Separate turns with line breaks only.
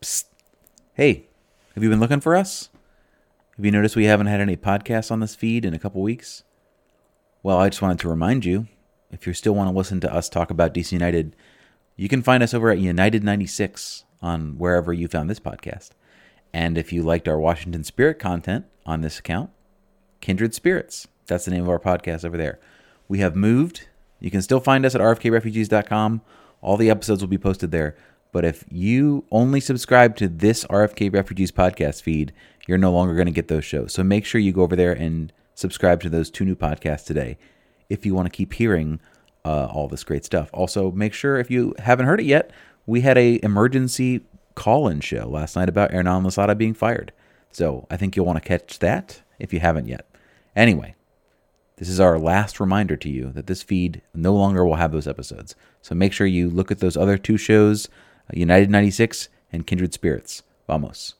Psst. Hey, have you been looking for us? Have you noticed we haven't had any podcasts on this feed in a couple weeks? Well, I just wanted to remind you if you still want to listen to us talk about DC United, you can find us over at United 96 on wherever you found this podcast. And if you liked our Washington Spirit content on this account, Kindred Spirits. That's the name of our podcast over there. We have moved. You can still find us at rfkrefugees.com. All the episodes will be posted there. But if you only subscribe to this RFK Refugees podcast feed, you're no longer going to get those shows. So make sure you go over there and subscribe to those two new podcasts today if you want to keep hearing uh, all this great stuff. Also, make sure if you haven't heard it yet, we had a emergency call-in show last night about Hernan Losada being fired. So I think you'll want to catch that if you haven't yet. Anyway, this is our last reminder to you that this feed no longer will have those episodes. So make sure you look at those other two shows, United 96 and Kindred Spirits. Vamos.